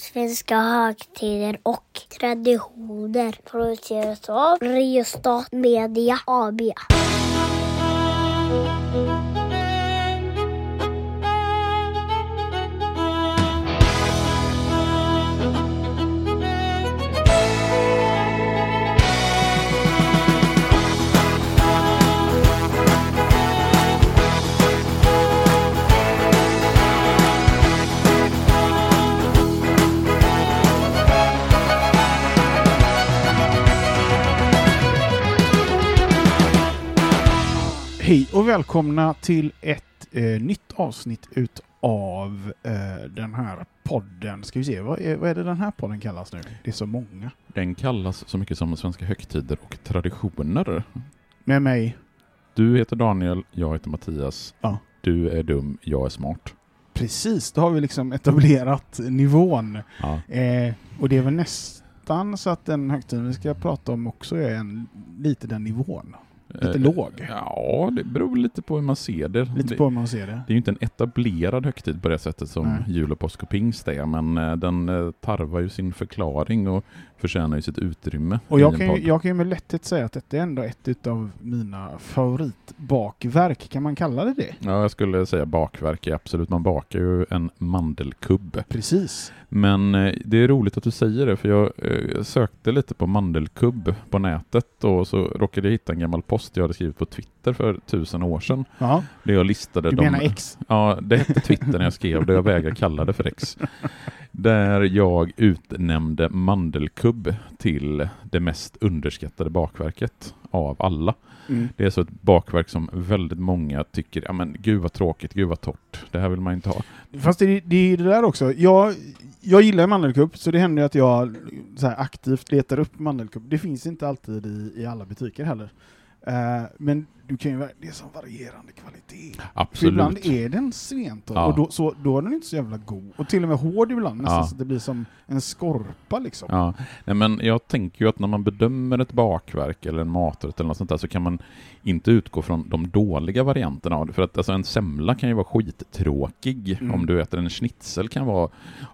Svenska högtider och traditioner produceras av Riostat Media AB. Hej och välkomna till ett eh, nytt avsnitt utav eh, den här podden. Ska vi se, vad är, vad är det den här podden kallas nu? Det är så många. Den kallas så mycket som Svenska högtider och traditioner. Med mig, Du heter Daniel, jag heter Mattias. Ja. Du är dum, jag är smart. precis, då har vi liksom etablerat nivån. Ja. Eh, och det är väl nästan så att den högtiden vi ska prata om också är en, lite den nivån. Lite Eh, låg. Ja, det beror lite på hur man ser det. Lite det, på hur man ser det. det är ju inte en etablerad högtid på det sättet som Nej. jul och påsk och pingst är, men eh, den eh, tarvar ju sin förklaring och förtjänar ju sitt utrymme Och jag kan, podd. ju, jag kan ju med lätthet säga att detta är ändå ett av mina favoritbakverk. Kan man kalla det det? Ja, jag skulle säga bakverk, absolut. Man bakar ju en mandelkubb. Precis. Men det är roligt att du säger det, för jag sökte lite på mandelkubb på nätet och så råkade jag hitta en gammal post jag hade skrivit på Twitter för tusen år sedan. Ja, Där jag listade du de... menar X? Ja, det hette Twitter när jag skrev det, jag vägrar kalla det för X. Där jag utnämnde mandelkubb till det mest underskattade bakverket av alla. Mm. Det är så ett bakverk som väldigt många tycker, ja men gud vad tråkigt, gud vad torrt, det här vill man inte ha. Fast det, det är det där också. Jag, jag gillar mandelkubb, så det händer att jag aktivt letar upp mandelkubb. Det finns inte alltid i, i alla butiker heller. Eh, men du kan ju, det är sån varierande kvalitet. För Absolut. ibland är den sventorr, Ja. och då, så, då är den inte så jävla god. Och till och med hård ibland, nästan Ja. så att det blir som en skorpa liksom. Ja, nej, men jag tänker ju att när man bedömer ett bakverk eller en maträtt eller något sånt där så kan man inte utgå från de dåliga varianterna. För att alltså, en semla kan ju vara skittråkig Mm. om du äter en schnitzel kan vara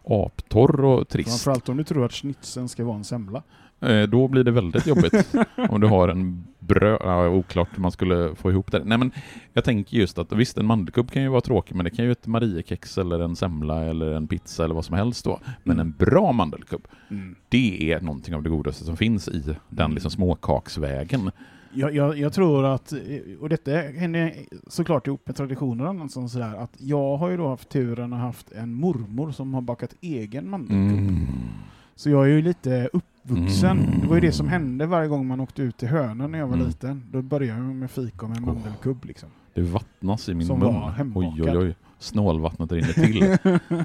aptorr och trist. Framförallt om du tror att schnitzeln ska vara en semla. Eh, då blir det väldigt jobbigt om du har en bröd, ja, oklart hur man skulle få ihop det. Nej men jag tänker just att visst en mandelkubb kan ju vara tråkig men det kan ju ett Mariekex eller en semla eller en pizza eller vad som helst då. Men Mm. en bra mandelkubb Mm. det är någonting av det godaste som finns i den liksom småkaksvägen. Jag, jag, jag tror att, och detta hänger såklart ihop med traditioner och annat sånt sådär, att jag har ju då haft turen att ha haft en mormor som har bakat egen mandelkubb. Så jag är ju lite uppvuxen. Mm. Det var ju det som hände varje gång man åkte ut till Hönö när jag var Mm. liten. Då började jag med fika med en Åh. mandelkubb liksom. Det vattnas i min Som mun. Oj, oj, oj. Snålvattnet rinner till.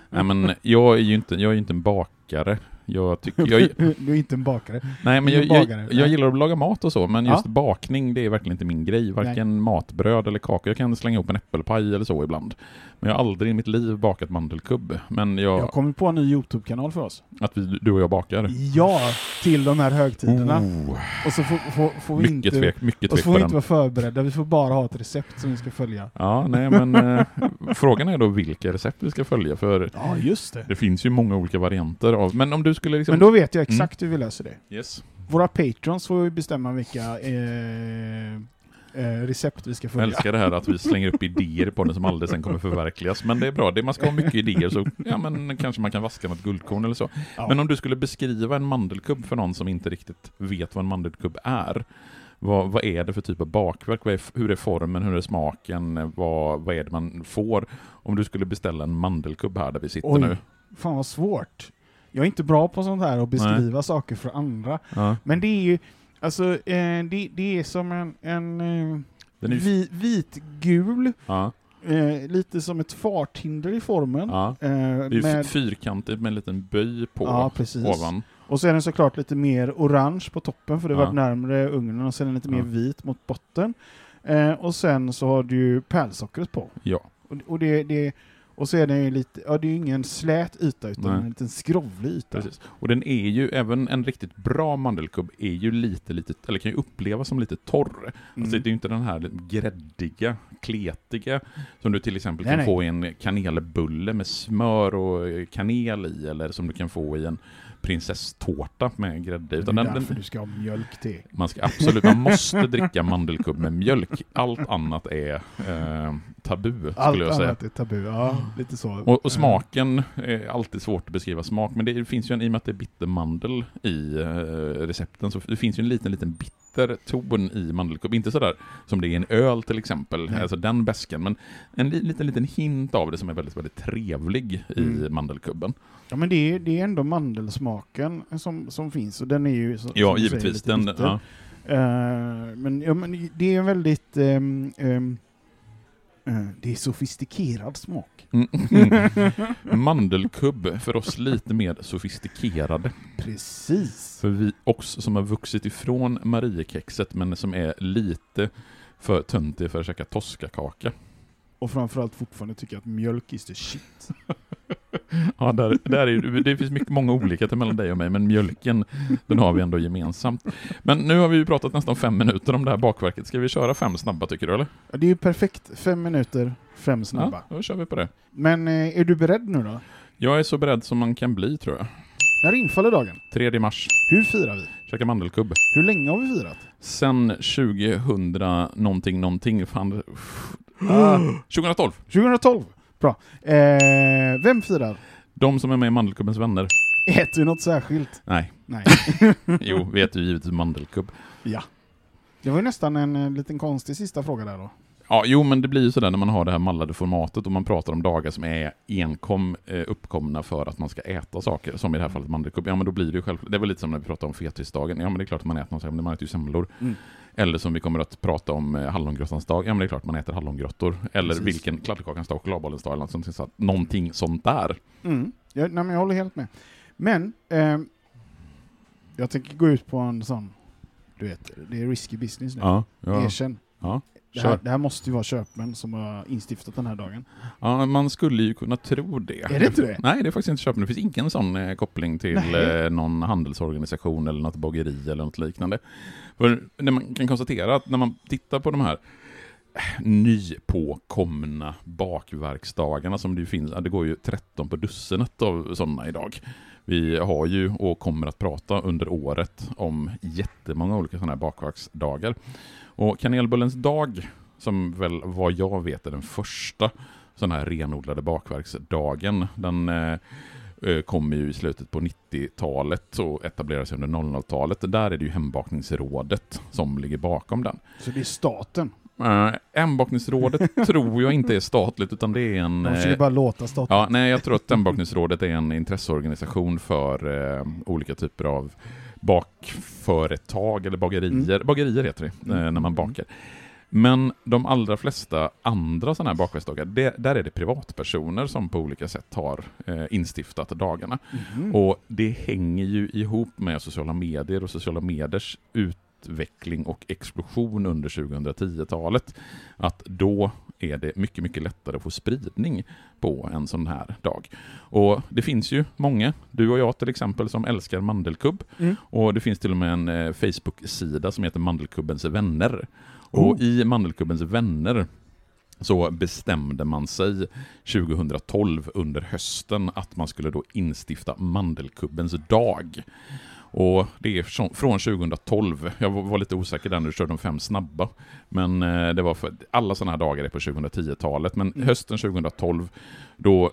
Nej, men jag är ju inte, jag är inte en bakare. Jag tycker, jag, du är inte en bakare. nej, men jag, jag, jag nej. gillar att laga mat och så, men Ja. just bakning, det är verkligen inte min grej. Varken matbröd eller kakor. Jag kan slänga ihop en äppelpaj eller så ibland. Men jag har aldrig i mitt liv bakat mandelkubb. Men jag, Jag kommer på en ny Youtube-kanal för oss. att vi, du och jag bakar. Ja, till de här högtiderna. Oh, Och så får, får, får vi mycket inte... tvek, mycket Och så får vi inte vara förberedda, vi får bara ha ett recept som vi ska följa. Ja, nej men eh, frågan är då vilka recept vi ska följa, för Ja, just det. det finns ju många olika varianter av, men om du skulle liksom... Men då vet jag Mm. exakt hur vi löser det. Yes. Våra patrons får ju bestämma vilka eh, eh, recept vi ska Jag följa. älskar det här att vi slänger upp idéer på den som aldrig sen kommer förverkligas, men det är bra, det man ska ha mycket idéer så ja, men kanske man kan vaska med ett guldkorn eller så. Ja. Men om du skulle beskriva en mandelkubb för någon som inte riktigt vet vad en mandelkubb är, vad, vad är det för typ av bakverk? Är, hur är formen? Hur är smaken? Vad, vad är det man får? Om du skulle beställa en mandelkubb här där vi sitter Oj. nu. Fan vad svårt. Jag är inte bra på sånt här och beskriva saker för andra. Ja. Men det är ju, alltså, eh, det, det är som en, en eh, vi, vitgul, Ja, eh, lite som ett farthinder i formen. ja. Eh, Det är ju med, fyrkantigt med en liten böj på ja, precis. ovan. Och så är den såklart lite mer orange på toppen för det Ja. varit närmare ugnen och sen är den lite mer vit mot botten. Eh, och sen så har du ju pärlsockret på. Ja. Och, och, det, det, Och så är den ju lite, ja det är ju ingen slät yta utan Nej. en liten skrovlig yta. Precis. Och den är ju, även en riktigt bra mandelkubb är ju lite, lite, eller kan ju upplevas som lite torr. Mm. Alltså det är ju inte den här gräddiga, kletiga, som du till exempel Nej, kan nej. få i en kanelbulle med smör och kanel i, eller som du kan få i en prinsesstårta med grädde. Det är Utan den, därför den, du ska ha mjölk till. man ska absolut, man måste dricka mandelkubb med mjölk. Allt annat är eh, tabu, Allt jag säga. annat är tabu, ja lite så. Och, och smaken är alltid svårt att beskriva smak, men det finns ju en, i och med att det är bittermandel i eh, recepten, så det finns ju en liten, liten bitter ton i mandelkubb. Inte sådär som det är i en öl till exempel, Nej. alltså den bäskan, men en li, liten, liten hint av det som är väldigt, väldigt trevlig i Mm. mandelkubben. Ja men det är, det är ändå mandelsmaken som, som finns och den är ju så, Ja, säger, givetvis. lite Den, ja. Eh, men, ja, men det är en väldigt ehm, ehm, eh, det är sofistikerad smak. Mm. Mandelkubb för oss lite mer sofistikerade. Precis. För vi oss som har vuxit ifrån Mariekexet men som är lite för töntiga för att käka toskakaka. Och framförallt fortfarande tycker att mjölk is the shit. Ja, där, där är, det finns mycket, många olikheter mellan dig och mig, men mjölken, den har vi ändå gemensamt. Men nu har vi ju pratat nästan fem minuter om det här bakverket. Ska vi köra fem snabba tycker du, eller? Ja, det är ju perfekt. Fem minuter, fem snabba. Ja, då kör vi på det. Men eh, är du beredd nu då? Jag är så beredd som man kan bli, tror jag. När infaller dagen? 3 mars, Hur firar vi? käka mandelkubb. Hur länge har vi firat? Sen 2000 någonting, någonting, fan... Ah. 2012! 2012. Bra. Eh, vem firar? De som är med i Mandelkubbens vänner. Äter vi något särskilt? Nej, Nej. jo, vi äter ju givetvis mandelkubb. ja. Det var ju nästan en eh, liten konstig sista fråga där då. Ja, jo, men det blir ju sådär när man har det här mallade formatet och man pratar om dagar som är enkom eh, uppkomna för att man ska äta saker, som i det här fallet mandelkubb. Ja, men då blir det ju själv... Det var lite som när vi pratade om fettisdagen. Ja, men det är klart att man äter något, men man äter ju semlor. Mm. Eller som vi kommer att prata om eh, hallongrottans dag. Ja, men det är klart man äter hallongrottor. Eller Precis. vilken kladdkakans dag, chokladbollens dag eller något sånt, så- någonting sånt där. Mm. Ja, nej, men jag håller helt med. Men, ehm, jag tänker gå ut på en sån, du vet, det är risky business nu. Ja, ja, Erkänn. ja. Det här, det här måste ju vara köpmän som har instiftat den här dagen. Ja, man skulle ju kunna tro det. Är det inte det? Nej, det är faktiskt inte köpen. Det finns ingen sån eh, koppling till eh, någon handelsorganisation eller något bageri eller något liknande. För när man kan konstatera att när man tittar på de här eh, nypåkomna bakverksdagarna som det finns, det går ju 13 på dussinet av sådana idag. Vi har ju och kommer att prata under året om jättemånga olika sådana här bakverksdagar. Och kanelbullens dag, som väl vad jag vet är den första sån här renodlade bakverksdagen, den eh, eh, kommer ju i slutet på 90-talet och etablerar sig under 00-talet. Där är det ju Hembakningsrådet som ligger bakom den. Så det är staten. Uh, Hembakningsrådet tror jag inte är statligt, utan det är en... De eh, försöker bara låta staten. Ja, nej, jag tror att Hembakningsrådet är en intresseorganisation för eh, olika typer av bakföretag eller bagerier. Bagerier heter det, eh, Mm. när man bakar. Men de allra flesta andra sådana här bakverksdagar, det, där är det privatpersoner som på olika sätt har eh, instiftat dagarna. Mhm. Och det hänger ju ihop med sociala medier och sociala mediers utveckling och explosion under 2010-talet. Att då är det mycket, mycket lättare att få spridning på en sån här dag. Och det finns ju många, du och jag till exempel, som älskar mandelkubb. Mm. Och det finns till och med en eh, Facebook-sida som heter Mandelkubbens vänner. Och Oh. i Mandelkubbens vänner så bestämde man sig 2012 under hösten att man skulle då instifta Mandelkubbens dag. Och det är från- från 2012. Jag var var lite osäker där när du körde de fem snabba. Men eh, det var för alla sådana här dagar är på 2010-talet. Men Mm. hösten 2012, då,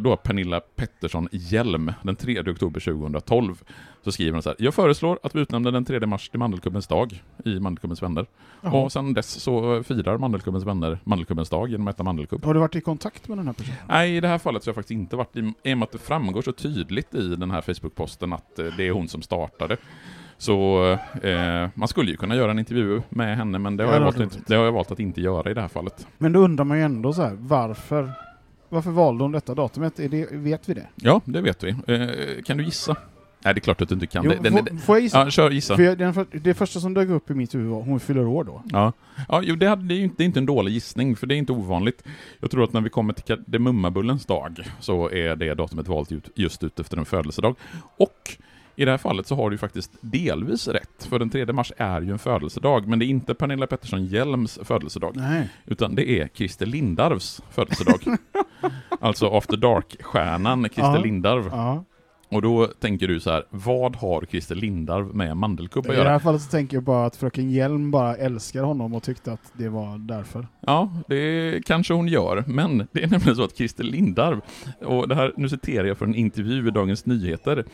då har Pernilla Pettersson Hjelm, den 3 oktober 2012, så skriver hon så här. Jag föreslår att vi utnämner den 3 mars till Mandelkubbens dag i Mandelkubbens vänner. Jaha. Och sen dess så firar Mandelkubbens vänner Mandelkubbens dag genom att äta mandelkubb. Har du varit i kontakt med den här personen? Nej, i det här fallet så har jag faktiskt inte varit i, i och med att det framgår så tydligt i den här Facebook-posten att eh, det är hon som startade. Så eh, man skulle ju kunna göra en intervju med henne, men det har, Ja, jag valt, det har jag valt att inte göra i det här fallet. Men då undrar man ju ändå så här, varför, varför valde hon detta datumet? Är det, vet vi det? Ja, det vet vi. Eh, kan du gissa? Nej, det är klart att du inte kan. Jo, den, får, får jag gissa? ja, kör, gissa. För jag, den, för, det första som dök upp i mitt huvud var hon fyller år då. Ja, ja jo, det, hade, det, är ju inte, det är inte en dålig gissning, för det är inte ovanligt. Jag tror att när vi kommer till Kardemummabullens dag, så är det datumet valt ut, just ut efter en födelsedag. Och i det här fallet så har du ju faktiskt delvis rätt, för den 3 mars är ju en födelsedag, men det är inte Pernilla Pettersson Hjelms födelsedag, Nej. utan det är Christer Lindarws födelsedag. alltså After Dark-stjärnan Christer Ja. Lindarw. Ja. Och då tänker du så här, vad har Christer Lindarw med mandelkubb I att det göra? här fallet så tänker jag bara att fröken Hjelm bara älskar honom och tyckte att det var därför. Ja, det kanske hon gör, men det är nämligen så att Christer Lindarw, och det här, nu citerar jag från en intervju i Dagens Nyheter,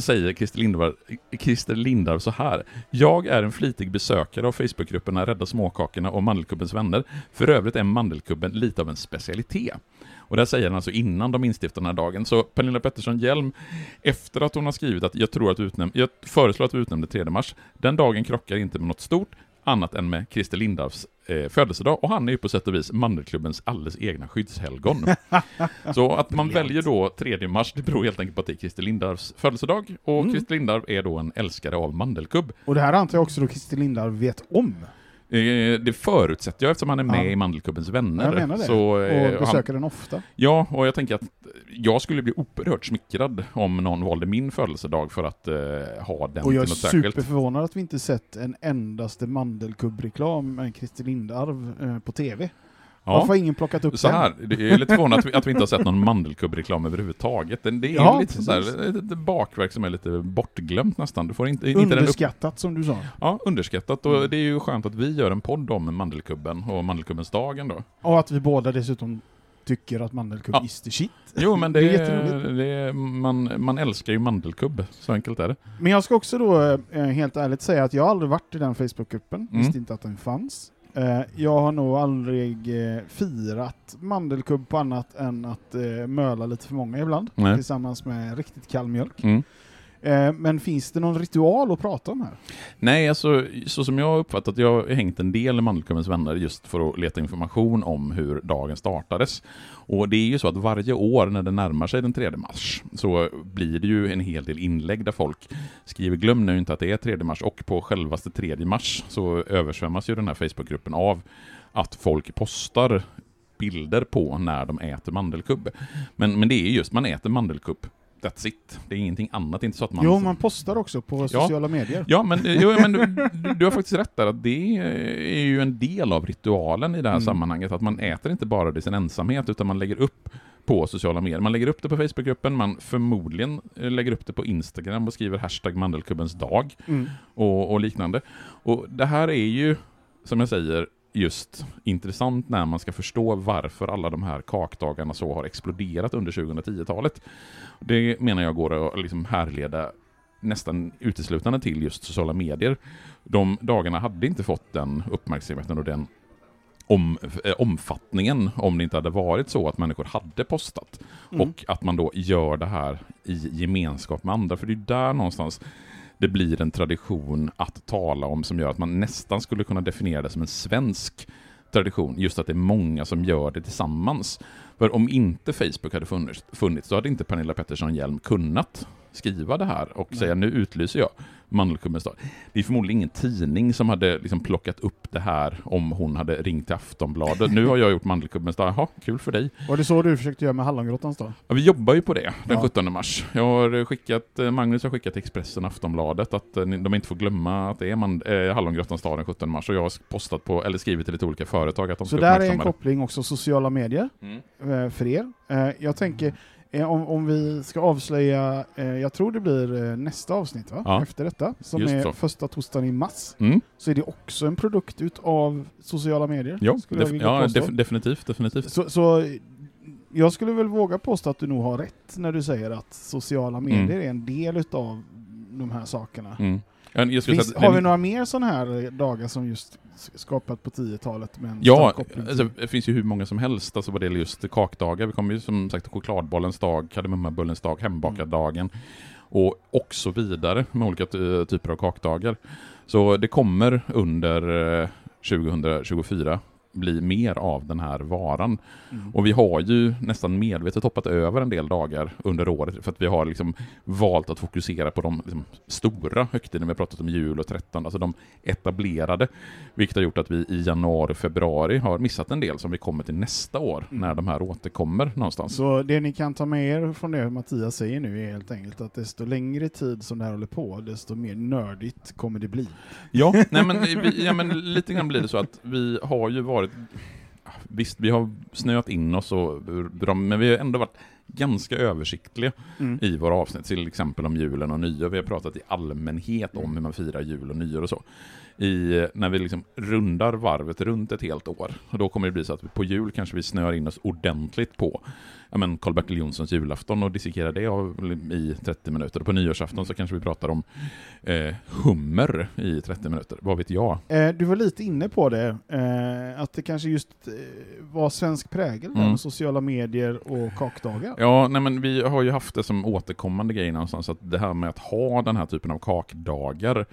säger Christer Lindarw, Christer Lindarw så här. Jag är en flitig besökare av Facebookgrupperna Rädda Småkakorna och Mandelkubbens vänner. För övrigt är Mandelkubben lite av en specialitet. Och det säger han alltså innan de instiftar den här dagen. Så Pernilla Pettersson Hjelm, efter att hon har skrivit att jag tror att utnäm- jag föreslår att vi utnämnde 3 mars, den dagen krockar inte med något stort, annat än med Christer Lindarws eh, födelsedag, och han är ju på sätt och vis Mandelklubbens alldeles egna skyddshelgon. Så att man väljer då 3 mars, det beror helt enkelt på att det är Christer Lindarws födelsedag, och Mm. Christer Lindarw är då en älskare av mandelkubb. Och det här antar jag också då Christer Lindarw vet om. Eh, det förutsätter jag eftersom han är med Ja. i Mandelkubbens vänner. Jag menar det. Så, eh, och han, besöker den ofta. ja, och jag tänker att jag skulle bli oerhört smickrad om någon valde min födelsedag för att eh, ha den Och jag är superförvånad att vi inte sett en endaste mandelkubbreklam med Christer Lindarw eh, på TV. Varför Ja. har ingen plockat upp Så den? här, det är lite förvånande att vi, att vi inte har sett någon mandelkubbreklam överhuvudtaget. Det är Ja, lite så här, ett, bakverk som är lite bortglömt nästan. Du får inte, inte den upp, Underskattat som du sa. ja, underskattat. Och Mm. det är ju skönt att vi gör en podd om Mandelkubben och Mandelkubbens dagen då. Och att vi båda dessutom tycker att mandelkubb Ja. is the shit. Jo, men det, Det är det är, man, man älskar ju mandelkubb, så enkelt är det. Men jag ska också då eh, helt ärligt säga att jag aldrig varit i den Facebookgruppen, Mm. visste inte att den fanns. Eh, jag har nog aldrig eh, firat mandelkubb på annat än att eh, möla lite för många ibland, Nej. tillsammans med riktigt kall mjölk. Mm. Eh, men finns det någon ritual att prata om här? Nej, alltså så som jag har uppfattat, jag har hängt en del i Mandelkubbens vänner just för att leta information om hur dagen startades. Och det är ju så att varje år när det närmar sig den 3 mars så blir det ju en hel del inlägg där folk skriver glöm nu inte att det är 3 mars och på självaste 3 mars så översvämmas ju den här Facebookgruppen av att folk postar bilder på när de äter mandelkubb. Men, men det är just, man äter mandelkubb. That's it. Det är ingenting annat, inte så att man... Jo, man postar också på sociala medier. Ja, men, jo, men du, du- du har faktiskt rätt där, att det är ju en del av ritualen i det här Mm. sammanhanget, att man äter inte bara det i sin ensamhet, utan man lägger upp på sociala medier. Man lägger upp det på Facebookgruppen, man förmodligen eh, lägger upp det på Instagram och skriver hashtag mandelkubbens dag Mm. och, och liknande. Och det här är ju, som jag säger, just intressant när man ska förstå varför alla de här kakdagarna så har exploderat under 2010-talet. Det menar jag går att liksom härleda nästan uteslutande till just sociala medier. De dagarna hade inte fått den uppmärksamheten och den om, eh, omfattningen om det inte hade varit så att människor hade postat. Mm. Och att man då gör det här i gemenskap med andra, för det är där någonstans det blir en tradition att tala om som gör att man nästan skulle kunna definiera det som en svensk tradition, just att det är många som gör det tillsammans. För om inte Facebook hade funnits, funnits så hade inte Pernilla Pettersson Hjelm kunnat skriva det här och Nej. säga nu utlyser jag Mandelkubbens dag. Det är förmodligen ingen tidning som hade liksom plockat upp det här om hon hade ringt till Aftonbladet. Nu har jag gjort Mandelkubbens dag, jaha, kul för dig. Var det så du försökte göra med Hallongrottans dag? Ja, vi jobbar ju på det den Ja. 17 mars. Jag har skickat, eh, Magnus har skickat till Expressen Aftonbladet att eh, de inte får glömma att det är man, eh, Hallongrottans dag den 17 mars och jag har postat på, eller skrivit till lite olika företag att de Så ska där är en koppling också sociala medier Mm. Eh, för er. Eh, Jag tänker, eh, om, om vi ska avslöja, jag tror det blir nästa avsnitt va? Ja. Efter detta, som Just är så. första torsdagen i mars, Mm. så är det också en produkt utav sociala medier. Jag def- ja def- definitivt, definitivt. Så, så jag skulle väl våga påstå att du nog har rätt när du säger att sociala medier är en del utav de här sakerna. Mm. Att har vi några mer sådana här dagar som just skapat på 10-talet med en Ja, alltså, det finns ju hur många som helst alltså vad det gäller just kakdagar. Vi kommer ju som sagt chokladbollens dag, kardemummabullens dag, hembakaddagen och, och så vidare med olika ty- typer av kakdagar. Så det kommer under eh, 2024 bli mer av den här varan. Mm. Och vi har ju nästan medvetet hoppat över en del dagar under året för att vi har liksom valt att fokusera på de liksom stora högtiderna. Vi har pratat om jul och tretton, alltså de etablerade. Vilket har gjort att vi i januari, februari har missat en del som vi kommer till nästa år Mm. när de här återkommer någonstans. Så det ni kan ta med er från det Mattias säger nu är helt enkelt att desto längre tid som det här håller på, desto mer nördigt kommer det bli. Ja, nej men, ja, men lite grann blir det så att vi har ju varit Visst, vi har snöat in oss och men vi har ändå varit ganska översiktliga Mm. i våra avsnitt, till exempel om julen och nyår. Vi har pratat i allmänhet om hur man firar jul och nyår och så. I, när vi liksom rundar varvet runt ett helt år, och då kommer det bli så att på jul kanske vi snöar in oss ordentligt på ja, men Karl-Bertil Jonssons julafton och dissekerar det av, i 30 minuter. Och på nyårsafton så kanske vi pratar om eh, hummer i 30 minuter, vad vet jag? Eh, du var lite inne på det, eh, att det kanske just eh, var svensk prägel Mm. med sociala medier och kakdagar. Ja, nej men vi har ju haft det som återkommande grej någonstans, att det här med att ha den här typen av kakdagar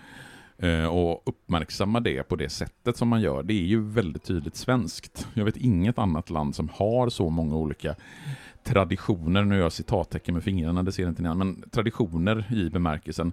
Eh, och uppmärksamma det på det sättet som man gör, det är ju väldigt tydligt svenskt. Jag vet inget annat land som har så många olika traditioner, nu gör jag citattecken med fingrarna, det ser inte ni men traditioner i bemärkelsen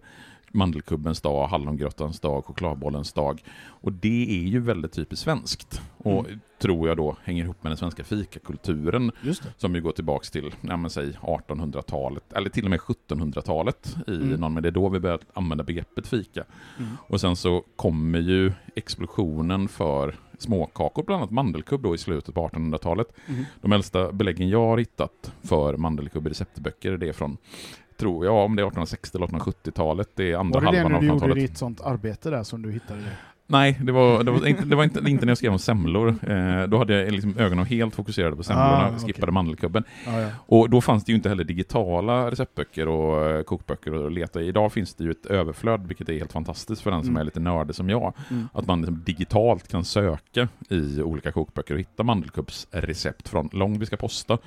mandelkubbens dag, hallongrottans dag, chokladbollens dag. Och det är ju väldigt typiskt svenskt. Och tror jag då hänger ihop med den svenska fikakulturen som ju går tillbaks till, ja men säg 1800-talet, eller till och med 1700-talet i Mm. någon, men det är då vi börjar använda begreppet fika. Mm. Och sen så kommer ju explosionen för småkakor, bland annat mandelkubb då i slutet på 1800-talet. Mm. De äldsta beläggen jag har hittat för mandelkubb i receptböcker är det från, tror jag, om det är 1860 eller 1870-talet, det är andra Var det det halvan när av du gjorde 1800-talet. ditt sånt arbete där som du hittade det? Nej, det var, det var, inte, det var inte, inte när jag skrev om semlor. Eh, då hade jag liksom ögonen helt fokuserade på semlorna, Ah, skippade mandelkubben. Ja, ja. Och då fanns det ju inte heller digitala receptböcker och eh, kokböcker att leta i. Idag finns det ju ett överflöd, vilket är helt fantastiskt för den som Mm. är lite nördig som jag. Mm. Att man liksom digitalt kan söka i olika kokböcker och hitta mandelkubbsrecept från långt vi ska posta.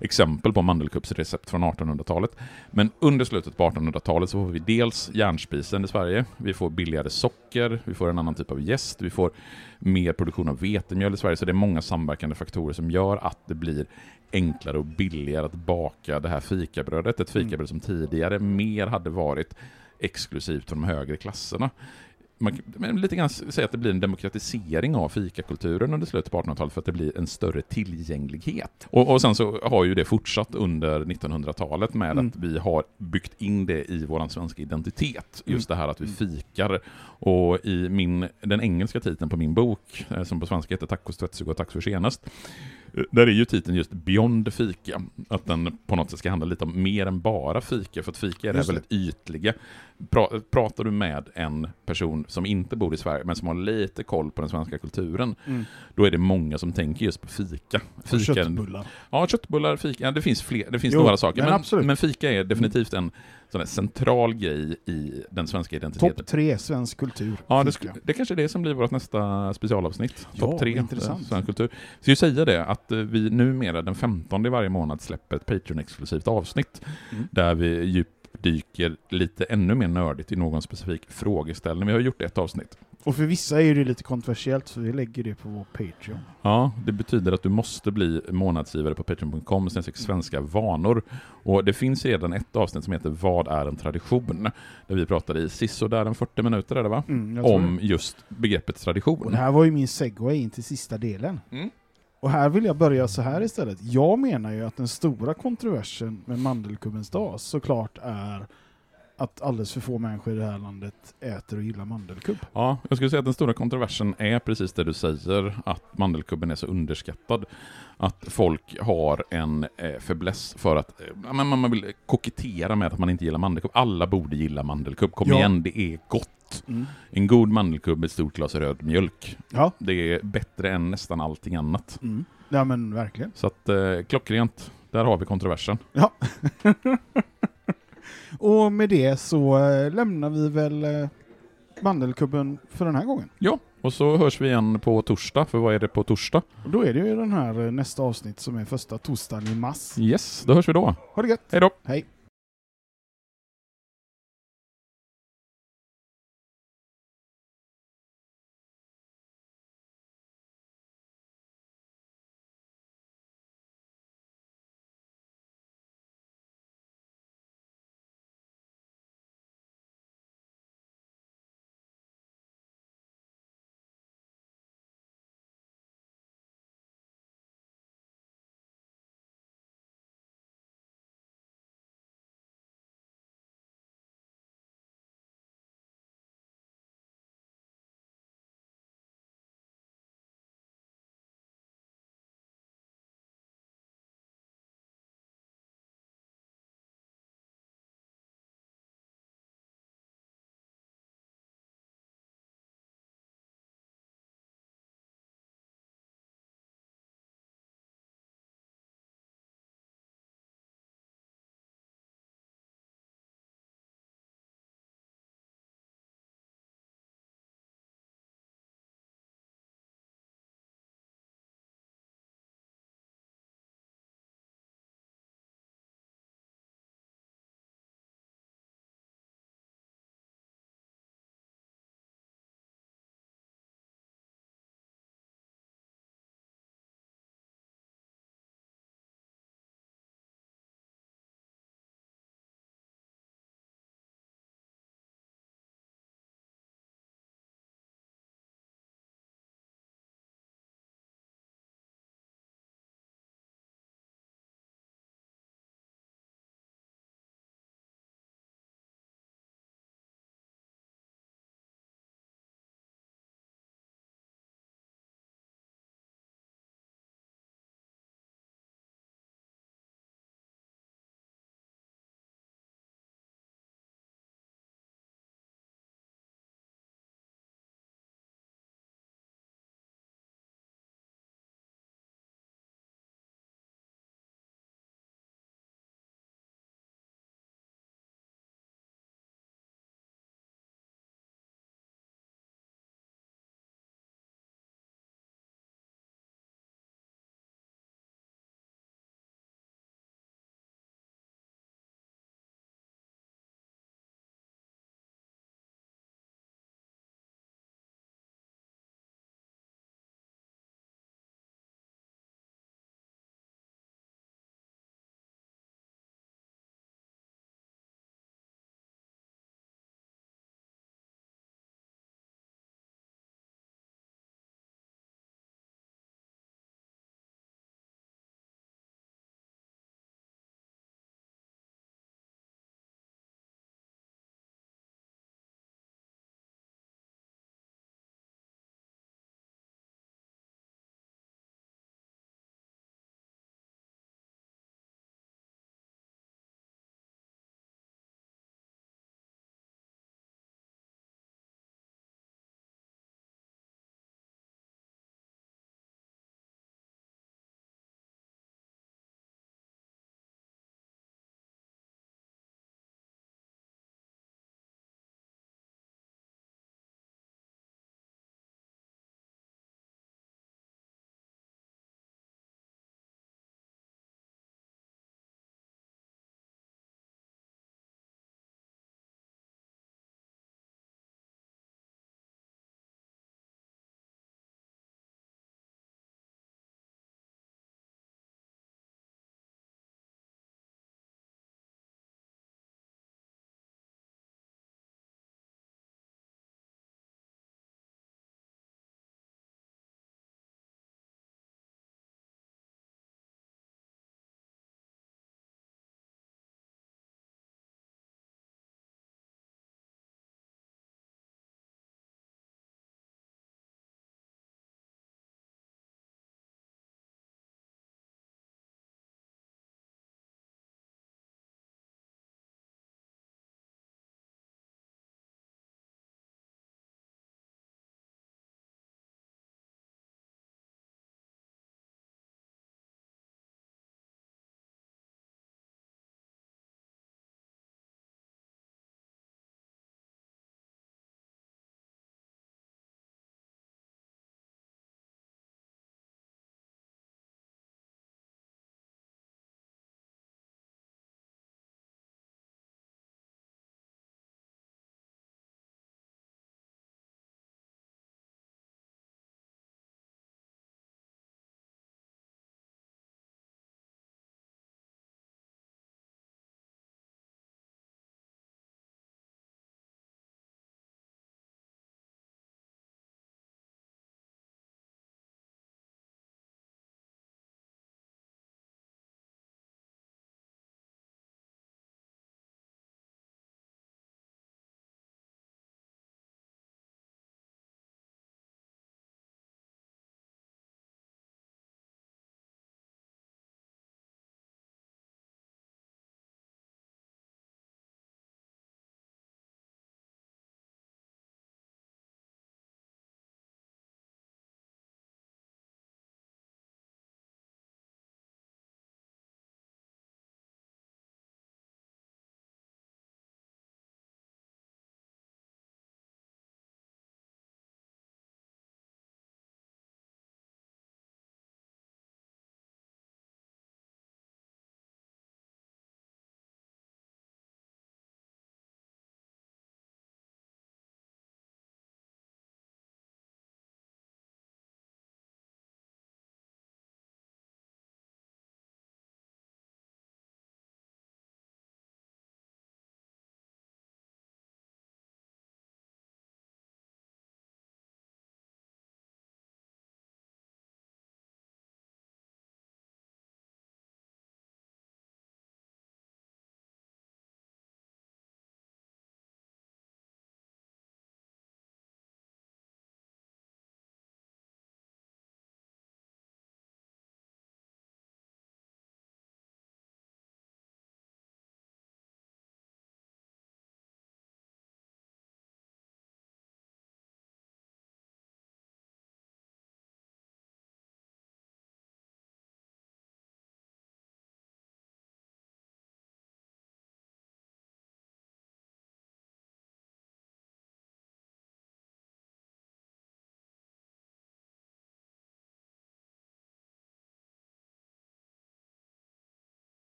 Exempel på mandelkubbsrecept från 1800-talet. Men under slutet på 1800-talet så får vi dels järnspisen i Sverige, vi får billigare socker, vi får en annan typ Typ av jäst, vi får mer produktion av vetemjöl i Sverige, så det är många samverkande faktorer som gör att det blir enklare och billigare att baka det här fikabrödet. Ett fikabröd som tidigare mer hade varit exklusivt för de högre klasserna. Man men lite grann säga att det blir en demokratisering av fikakulturen under slutet på 1800-talet för att det blir en större tillgänglighet. Och, och sen så har ju det fortsatt under 1900-talet med Mm. att vi har byggt in det i vår svenska identitet. Just det här att vi fikar. Och i min, den engelska titeln på min bok, eh, som på svenska heter Tacos tvättstuga och tack för senast, där är ju titeln just Beyond fika. Att den på något sätt ska handla lite om mer än bara fika, för att fika är det väldigt ytliga. Pra, pratar du med en person som inte bor i Sverige, men som har lite koll på den svenska kulturen, Mm. då är det många som tänker just på fika. Fika köttbullar. Ja, köttbullar, fika, ja, det finns fler, det finns Jo, några saker. men Men, men fika är definitivt en sån här central grej i den svenska identiteten. Topp tre svensk kultur. Ja, det, det kanske är det som blir vårt nästa specialavsnitt. Ja, Topp tre, intressant. svensk kultur. Så jag säger det, att eh, vi numera den 15 i varje månad släpper ett Patreon-exklusivt avsnitt, Mm. där vi djupdyker lite ännu mer nördigt i någon specifik frågeställning. Vi har gjort ett avsnitt. Och för vissa är det lite kontroversiellt, så vi lägger det på vår Patreon. Ja, det betyder att du måste bli månadsgivare på patreon.com svenska vanor. Och det finns redan ett avsnitt som heter Vad är en tradition? Där vi pratade i sisådär en 40 minuter är det va? Mm, Om det. just begreppet Och tradition. det här var ju min segway in till sista delen. Mm. Och här vill jag börja så här istället. Jag menar ju att den stora kontroversen med mandelkubbens dag såklart är att alldeles för få människor i det här landet äter och gillar mandelkubb. Ja, jag skulle säga att den stora kontroversen är precis det du säger, att mandelkubben är så underskattad. Att folk har en eh, fäbless för att eh, men man vill kokettera med att man inte gillar mandelkubb. Alla borde gilla mandelkubb, kom Ja. igen, det är gott. En god mandelkubb med ett stort glas röd mjölk. Ja. Det är bättre än nästan allting annat. Mm. Ja men verkligen. Så att eh, klockrent, där har vi kontroversen. Ja. och med det så eh, lämnar vi väl eh, mandelkubben för den här gången. Ja, och så hörs vi igen på torsdag, för vad är det på torsdag? Och då är det ju den här eh, nästa avsnitt som är första torsdagen i mars. Yes, då hörs vi då. Ha det gött! Hej då! Hej!